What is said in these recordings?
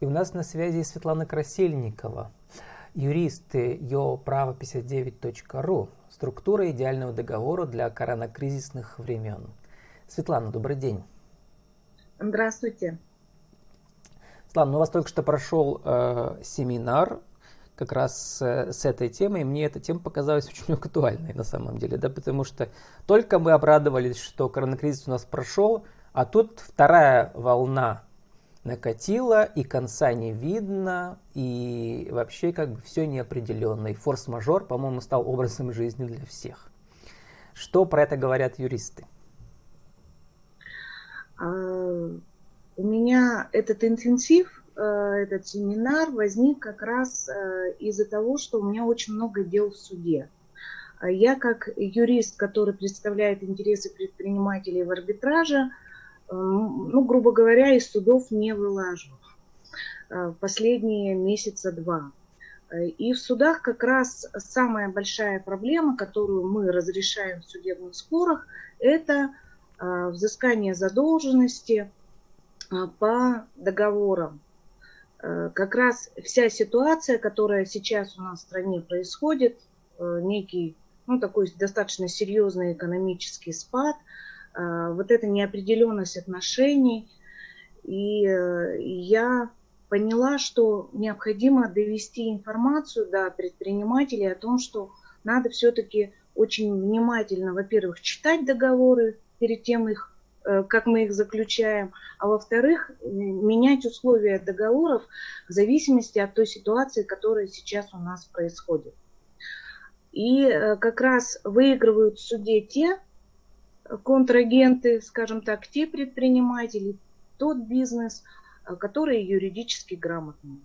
И у нас на связи Светлана Красильникова, юрист yopraво59.ru, структура идеального договора для коронакризисных времен. Светлана, добрый день. Здравствуйте. Светлана, ну, у вас только что прошел э, семинар как раз с, с этой темой, и мне эта тема показалась очень актуальной на самом деле, да, потому что только мы обрадовались, что коронакризис у нас прошел, а тут вторая волна накатило, и конца не видно, и вообще как бы все неопределенно. И форс-мажор, по-моему, стал образом жизни для всех. Что про это говорят юристы? А, у меня этот интенсив, э, этот семинар возник как раз э, из-за того, что у меня очень много дел в суде. А я как юрист, который представляет интересы предпринимателей в арбитраже, ну, грубо говоря, из судов не вылажу э, последние месяца два. И в судах как раз самая большая проблема, которую мы разрешаем в судебных спорах, это э, взыскание задолженности э, по договорам. Как раз вся ситуация, которая сейчас у нас в стране происходит, некий, ну, такой достаточно серьезный экономический спад – вот эта неопределенность отношений. И э, я поняла, что необходимо довести информацию до предпринимателей о том, что надо все-таки очень внимательно, во-первых, читать договоры перед тем, их, э, как мы их заключаем, а во-вторых, менять условия договоров в зависимости от той ситуации, которая сейчас у нас происходит. И э, как раз выигрывают в суде те контрагенты, скажем так, те предприниматели, тот бизнес, э, которые юридически грамотные.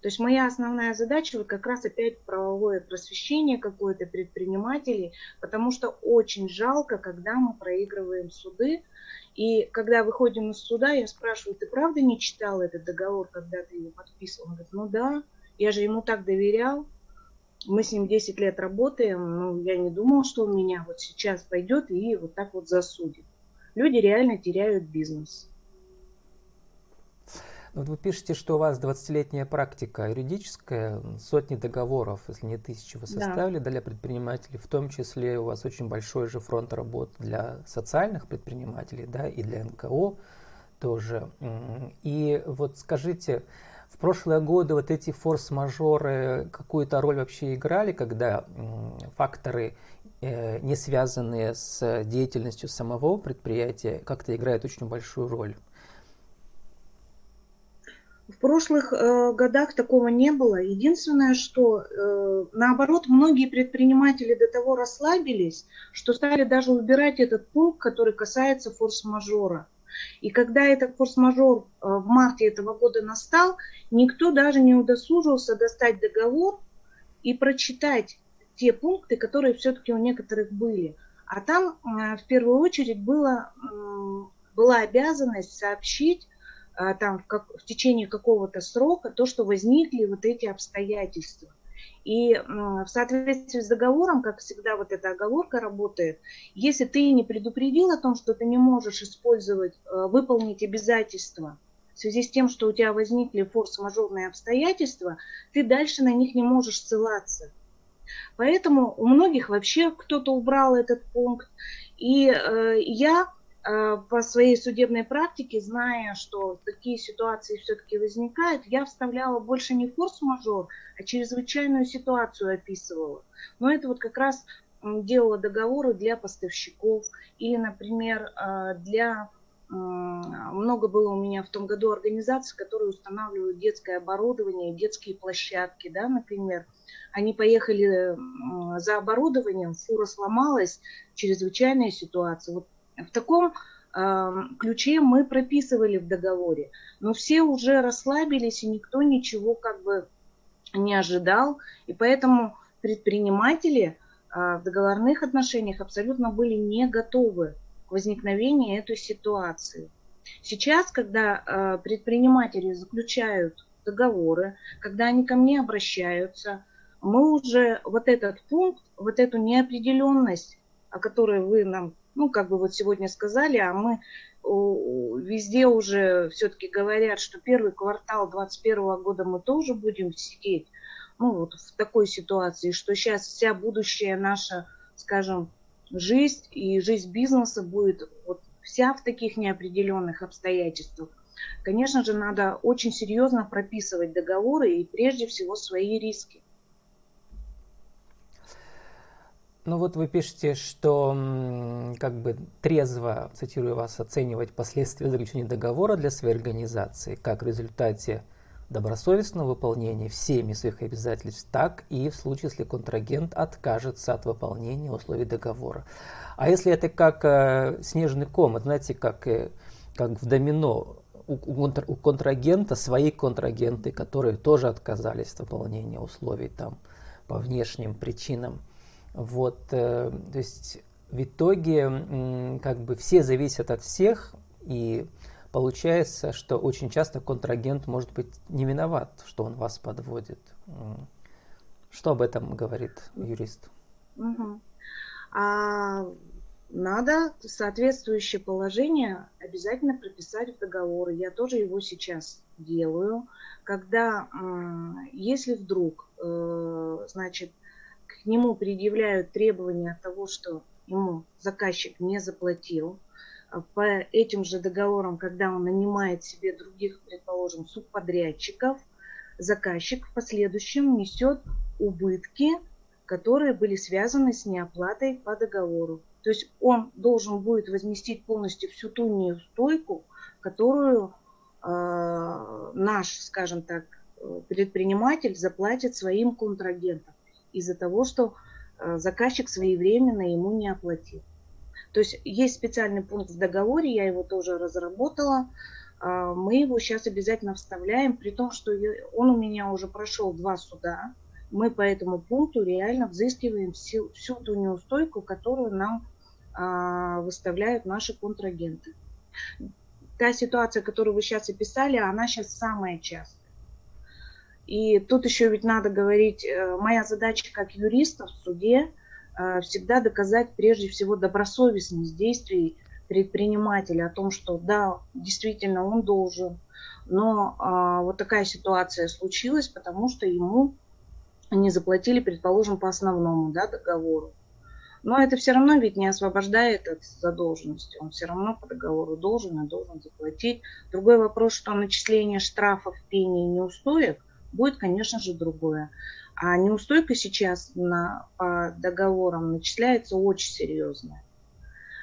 То есть моя основная задача вот как раз опять правовое просвещение какое-то предпринимателей, потому что очень жалко, когда мы проигрываем суды. И когда выходим из суда, я спрашиваю, ты правда не читал этот договор, когда ты его подписывал? Он говорит, ну да, я же ему так доверял мы с ним 10 лет работаем, ну, я не думала, что он меня вот сейчас пойдет и вот так вот засудит. Люди реально теряют бизнес. Ну, вот вы пишете, что у вас 20-летняя практика юридическая, сотни договоров, если не тысячи, вы составили да. для предпринимателей, в том числе у вас очень большой же фронт работ для социальных предпринимателей, да, и для НКО тоже. И вот скажите, в прошлые годы вот эти форс-мажоры какую-то роль вообще играли, когда факторы, э, не связанные с деятельностью самого предприятия, как-то играют очень большую роль? В прошлых э, годах такого не было. Единственное, что э, наоборот, многие предприниматели до того расслабились, что стали даже убирать этот пункт, который касается форс-мажора. И когда этот форс-мажор э, в марте этого года настал, никто даже не удосужился достать договор и прочитать те пункты, которые все-таки у некоторых были. А там э, в первую очередь было, была обязанность сообщить э, там, в, как, в течение какого-то срока то, что возникли вот эти обстоятельства. И в соответствии с договором, как всегда вот эта оговорка работает, если ты не предупредил о том, что ты не можешь использовать, э, выполнить обязательства в связи с тем, что у тебя возникли форс-мажорные обстоятельства, ты дальше на них не можешь ссылаться. Поэтому у многих вообще кто-то убрал этот пункт. И э, я по своей судебной практике, зная, что такие ситуации все-таки возникают, я вставляла больше не форс-мажор, а чрезвычайную ситуацию описывала. Но это вот как раз делала договоры для поставщиков или, например, э, для много было у меня в том году организаций, которые устанавливают детское оборудование, детские площадки, да, например. Они поехали за оборудованием, фура сломалась, чрезвычайная ситуация. Вот в таком ключе мы прописывали в договоре. Но все уже расслабились, и никто ничего как бы не ожидал. И поэтому предприниматели а, в договорных отношениях абсолютно были не готовы к возникновению этой ситуации. Сейчас, когда а, предприниматели заключают договоры, когда они ко мне обращаются, мы уже вот этот пункт, вот эту неопределенность, о которой вы нам ну, как бы вот сегодня сказали, а мы везде уже все-таки говорят, что первый квартал 2021 года мы тоже будем сидеть, ну вот в такой ситуации, что сейчас вся будущая наша, скажем, жизнь и жизнь бизнеса будет вот вся в таких неопределенных обстоятельствах. Конечно же, надо очень серьезно прописывать договоры и прежде всего свои риски. Ну вот вы пишете, что как бы трезво, цитирую вас, оценивать последствия заключения договора для своей организации, как в результате добросовестного выполнения всеми своих обязательств, так и в случае, если контрагент откажется от выполнения условий договора. А если это как э, снежный ком, это знаете, как, э, как в домино, у, у контрагента свои контрагенты, которые тоже отказались от выполнения условий там по внешним причинам. Вот, э, то есть в итоге как бы все зависят от всех, и получается, что очень часто контрагент может быть не виноват, что он вас подводит. Что об этом говорит юрист? Угу. А надо соответствующее положение обязательно прописать в договор. Я тоже его сейчас делаю. Когда, если вдруг, э, значит, к нему предъявляют требования того, что ему заказчик не заплатил, а по этим же договорам, когда он нанимает себе других, предположим, субподрядчиков, заказчик в последующем несет убытки, которые были связаны с неоплатой по договору. То есть он должен будет возместить полностью всю ту неустойку, которую э, наш, скажем так, предприниматель заплатит своим контрагентам из-за того, что э, заказчик своевременно ему не оплатил. То есть есть специальный пункт в договоре, я его тоже разработала. А, мы его сейчас обязательно вставляем, при том, что он у меня уже прошел два суда. Мы по этому пункту реально взыскиваем всю, всю ту неустойку, которую нам а, выставляют наши контрагенты. Та ситуация, которую вы сейчас описали, она сейчас самая частая. И тут еще ведь надо говорить, э, моя задача как юриста в суде э, всегда доказать прежде всего добросовестность действий предпринимателя о том, что да, действительно он должен, но а, вот такая ситуация случилась, потому что ему не заплатили, предположим, по основному да, договору. Но это все равно ведь не освобождает от задолженности. Он все равно по договору должен и должен заплатить. Другой вопрос, что начисление штрафов, пений и неустоек – будет, конечно же, другое. А неустойка сейчас на, по договорам начисляется очень серьезная.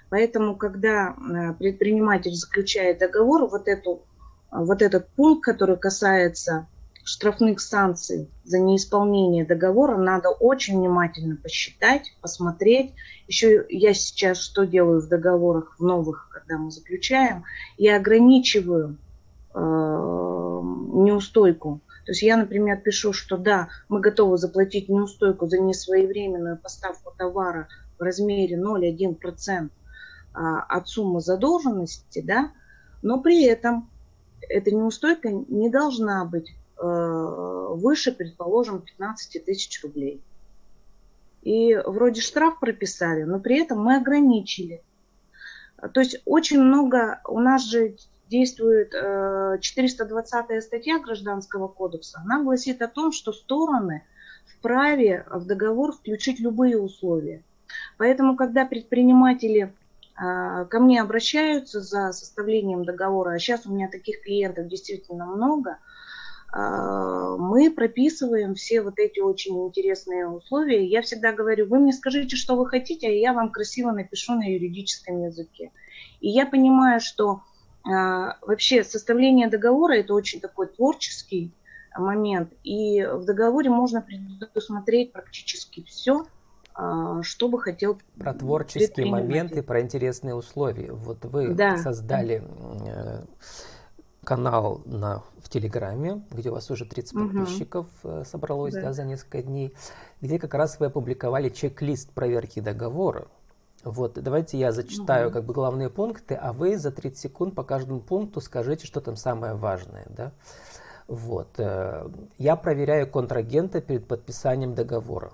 Поэтому, когда э, предприниматель заключает договор, вот, эту, вот этот пункт, который касается штрафных санкций за неисполнение договора, надо очень внимательно посчитать, посмотреть. Еще я сейчас что делаю в договорах в новых, когда мы заключаем, я ограничиваю э, неустойку то есть я, например, пишу, что да, мы готовы заплатить неустойку за несвоевременную поставку товара в размере 0,1% а, от суммы задолженности, да, но при этом эта неустойка не должна быть э, выше, предположим, 15 тысяч рублей. И вроде штраф прописали, но при этом мы ограничили. То есть очень много, у нас же действует 420 э, статья Гражданского кодекса. Она гласит о том, что стороны вправе в договор включить любые условия. Поэтому, когда предприниматели э, ко мне обращаются за составлением договора, а сейчас у меня таких клиентов действительно много, э, мы прописываем все вот эти очень интересные условия. Я всегда говорю, вы мне скажите, что вы хотите, а я вам красиво напишу на юридическом языке. И я понимаю, что вообще составление договора это очень такой творческий момент, и в договоре можно предусмотреть практически все, а, что бы хотел Про творческие моменты, про интересные условия. Вот вы да. создали э, канал на, в Телеграме, где у вас уже 30 угу. подписчиков э, собралось да. Да, за несколько дней, где как раз вы опубликовали чек-лист проверки договора. Вот, давайте я зачитаю угу. как бы главные пункты, а вы за 30 секунд по каждому пункту скажите, что там самое важное, да. Вот, э, я проверяю контрагента перед подписанием договора.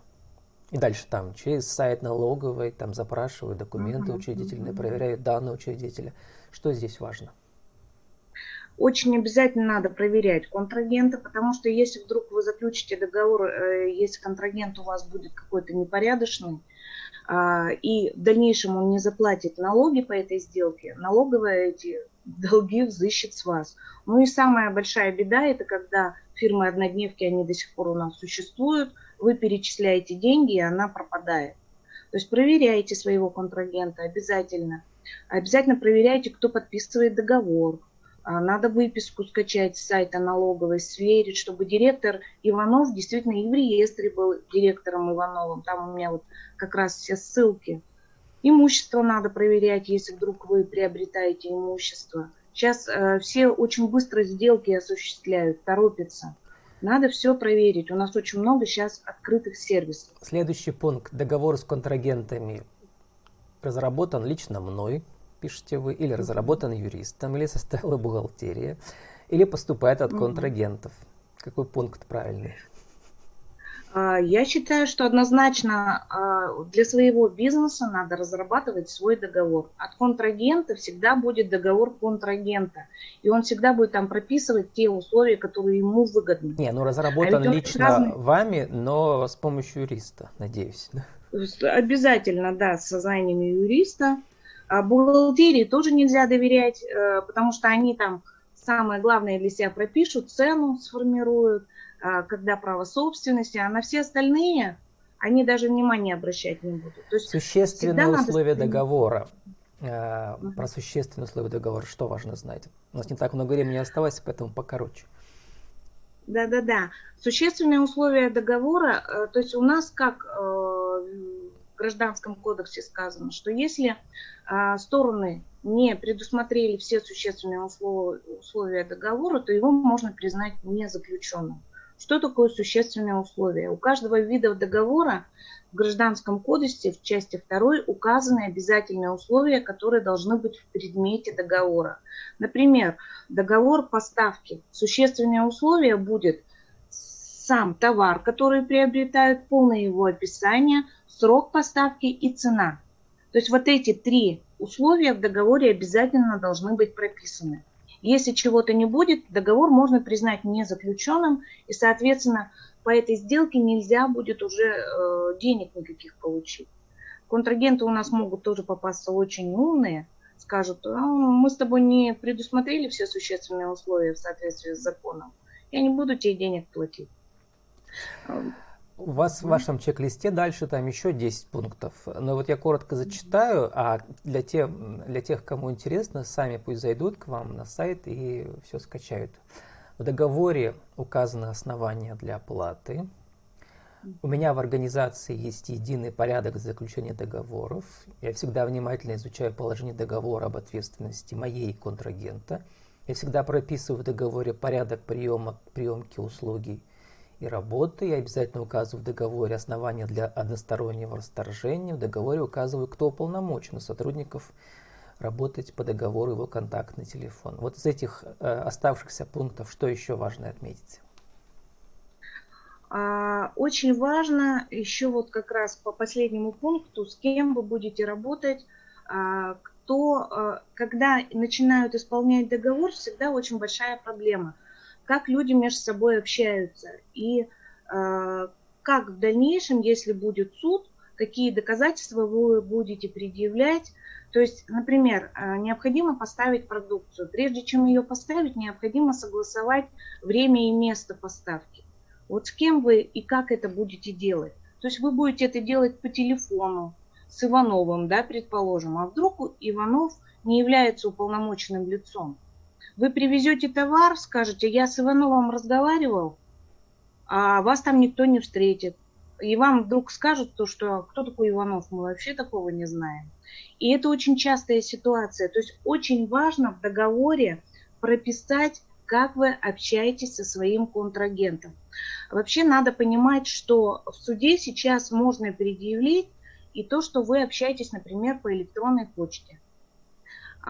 И дальше там через сайт налоговой, там запрашиваю документы uh-huh, учредительные, uh-huh. проверяю данные учредителя. Что здесь важно? Очень обязательно надо проверять контрагента, потому что если вдруг вы заключите договор, э, если контрагент у вас будет какой-то непорядочный, и в дальнейшем он не заплатит налоги по этой сделке, налоговая эти долги взыщет с вас. Ну и самая большая беда, это когда фирмы-однодневки, они до сих пор у нас существуют, вы перечисляете деньги, и она пропадает. То есть проверяйте своего контрагента обязательно. Обязательно проверяйте, кто подписывает договор. А, надо выписку скачать с сайта налоговой, сверить, чтобы директор Иванов действительно и в реестре был директором Ивановым. Там у меня вот как раз все ссылки. Имущество надо проверять, если вдруг вы приобретаете имущество. Сейчас э, все очень быстро сделки осуществляют, торопятся. Надо все проверить. У нас очень много сейчас открытых сервисов. Следующий пункт. Договор с контрагентами разработан лично мной, пишете вы, или разработан юристом, или составила бухгалтерия, или поступает от контрагентов. Какой пункт правильный? А, я считаю, что однозначно а, для своего бизнеса надо разрабатывать свой договор. От контрагента всегда будет договор контрагента. И он всегда будет там прописывать те условия, которые ему выгодны. Не, ну разработан а лично разный... вами, но с помощью юриста, надеюсь. Обязательно, да, с сознанием юриста. А бухгалтерии тоже нельзя доверять, э, потому что они там самое главное для себя пропишут, цену сформируют – а, когда право собственности, а на все остальные они даже внимания обращать не будут. То есть Существенные условия надо... договора. Uh-huh. Про существенные условия договора что важно знать? У нас не так много времени осталось, поэтому покороче. Да-да-да. Существенные условия договора, э, то есть у нас как э, Гражданском кодексе сказано, что если а, стороны не предусмотрели все существенные условия договора, то его можно признать незаключенным. Что такое существенные условия? У каждого вида договора в Гражданском кодексе в части 2 указаны обязательные условия, которые должны быть в предмете договора. Например, договор поставки. Существенные условия будет сам товар, который приобретают, полное его описание, срок поставки и цена. То есть вот эти три условия в договоре обязательно должны быть прописаны. Если чего-то не будет, договор можно признать незаключенным, и, соответственно, по этой сделке нельзя будет уже э, денег никаких получить. Контрагенты у нас могут тоже попасться очень умные, скажут, а, мы с тобой не предусмотрели все существенные условия в соответствии с законом, я не буду тебе денег платить. У вас в вашем чек-листе дальше там еще 10 пунктов. Но вот я коротко зачитаю, а для тех, для тех, кому интересно, сами пусть зайдут к вам на сайт и все скачают. В договоре указаны основания для оплаты. У меня в организации есть единый порядок заключения договоров. Я всегда внимательно изучаю положение договора об ответственности моей контрагента. Я всегда прописываю в договоре порядок приема, приемки услуги и работы. Я обязательно указываю в договоре основания для одностороннего расторжения. В договоре указываю, кто уполномочен сотрудников работать по договору его контактный телефон. Вот из этих э, оставшихся пунктов что еще важно отметить? А, очень важно еще вот как раз по последнему пункту, с кем вы будете работать, а, кто, а, когда начинают исполнять договор, всегда очень большая проблема – как люди между собой общаются и э, как в дальнейшем, если будет суд, какие доказательства вы будете предъявлять. То есть, например, э, необходимо поставить продукцию. Прежде чем ее поставить, необходимо согласовать время и место поставки. Вот с кем вы и как это будете делать. То есть вы будете это делать по телефону с Ивановым, да, предположим. А вдруг Иванов не является уполномоченным лицом. Вы привезете товар, скажете, я с Ивановым разговаривал, а вас там никто не встретит. И вам вдруг скажут то, что кто такой Иванов, мы вообще такого не знаем. И это очень частая ситуация. То есть очень важно в договоре прописать, как вы общаетесь со своим контрагентом. Вообще надо понимать, что в суде сейчас можно предъявить и то, что вы общаетесь, например, по электронной почте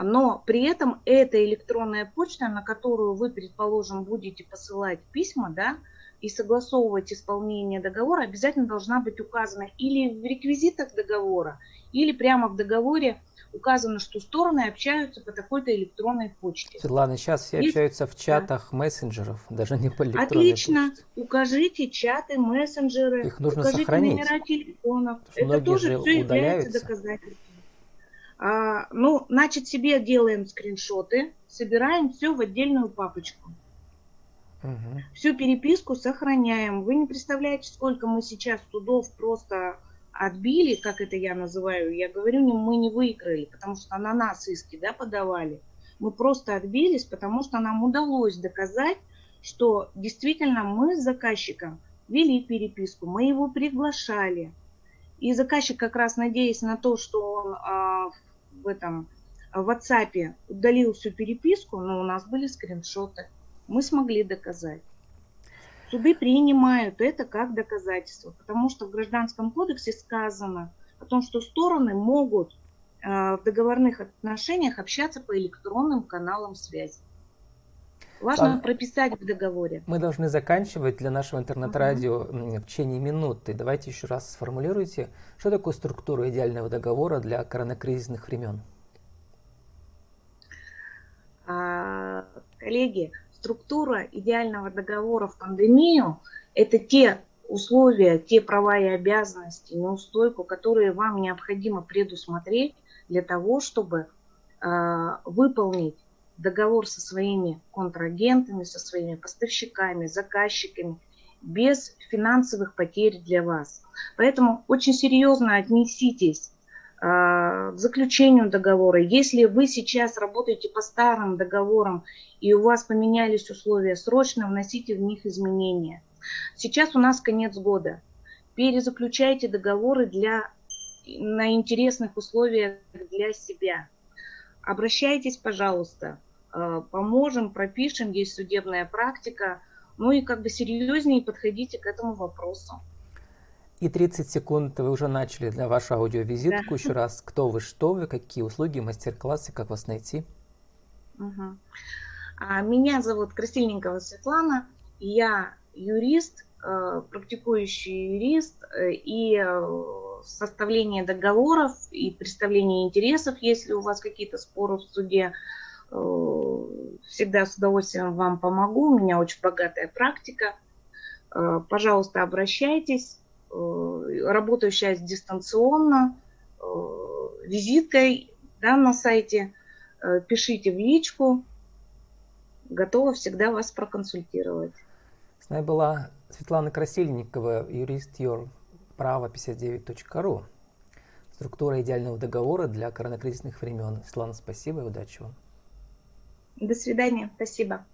но при этом эта электронная почта, на которую вы, предположим, будете посылать письма, да, и согласовывать исполнение договора, обязательно должна быть указана или в реквизитах договора, или прямо в договоре указано, что стороны общаются по такой-то электронной почте. Светлана, сейчас все Есть... общаются в чатах да. мессенджеров, даже не по электронной Отлично. Почте. Укажите чаты, мессенджеры, Их нужно укажите сохранить. номера телефонов. Это тоже все удаляются. является доказательством. А, ну, значит, себе делаем скриншоты, собираем все в отдельную папочку. Угу. Всю переписку сохраняем. Вы не представляете, сколько мы сейчас судов просто отбили, как это я называю. Я говорю, мы не выиграли, потому что на нас иски да, подавали. Мы просто отбились, потому что нам удалось доказать, что действительно мы с заказчиком вели переписку, мы его приглашали. И заказчик как раз надеясь на то, что он а, в этом в WhatsApp удалил всю переписку, но у нас были скриншоты. Мы смогли доказать. Суды принимают это как доказательство, потому что в Гражданском кодексе сказано о том, что стороны могут э, в договорных отношениях общаться по электронным каналам связи. Важно Ладно. прописать в договоре. Мы должны заканчивать для нашего интернет-радио угу. в течение минуты. Давайте еще раз сформулируйте, что такое структура идеального договора для коронакризисных времен. А, коллеги, структура идеального договора в пандемию – это те условия, те права и обязанности, неустойку, которые вам необходимо предусмотреть для того, чтобы э, выполнить договор со своими контрагентами, со своими поставщиками, заказчиками, без финансовых потерь для вас. Поэтому очень серьезно отнеситесь э, к заключению договора. Если вы сейчас работаете по старым договорам и у вас поменялись условия, срочно вносите в них изменения. Сейчас у нас конец года. Перезаключайте договоры для, на интересных условиях для себя. Обращайтесь, пожалуйста, поможем, пропишем, есть судебная практика. Ну и как бы серьезнее подходите к этому вопросу. И 30 секунд вы уже начали для вашу аудиовизитку. Да. Еще раз, кто вы, что вы, какие услуги, мастер-классы, как вас найти? Угу. Меня зовут Красильникова Светлана. Я юрист, э, практикующий юрист э, и составление договоров и представление интересов, если у вас какие-то споры в суде, Э, всегда с удовольствием вам помогу. У меня очень богатая практика. Э, пожалуйста, обращайтесь. Э, работаю сейчас дистанционно, визиткой да, на сайте. Пишите в личку. Готова всегда вас проконсультировать. С нами была Светлана Красильникова, юрист Your право 59.ru. Структура идеального договора для коронакризисных времен. Светлана, спасибо и удачи вам. До свидания. Спасибо.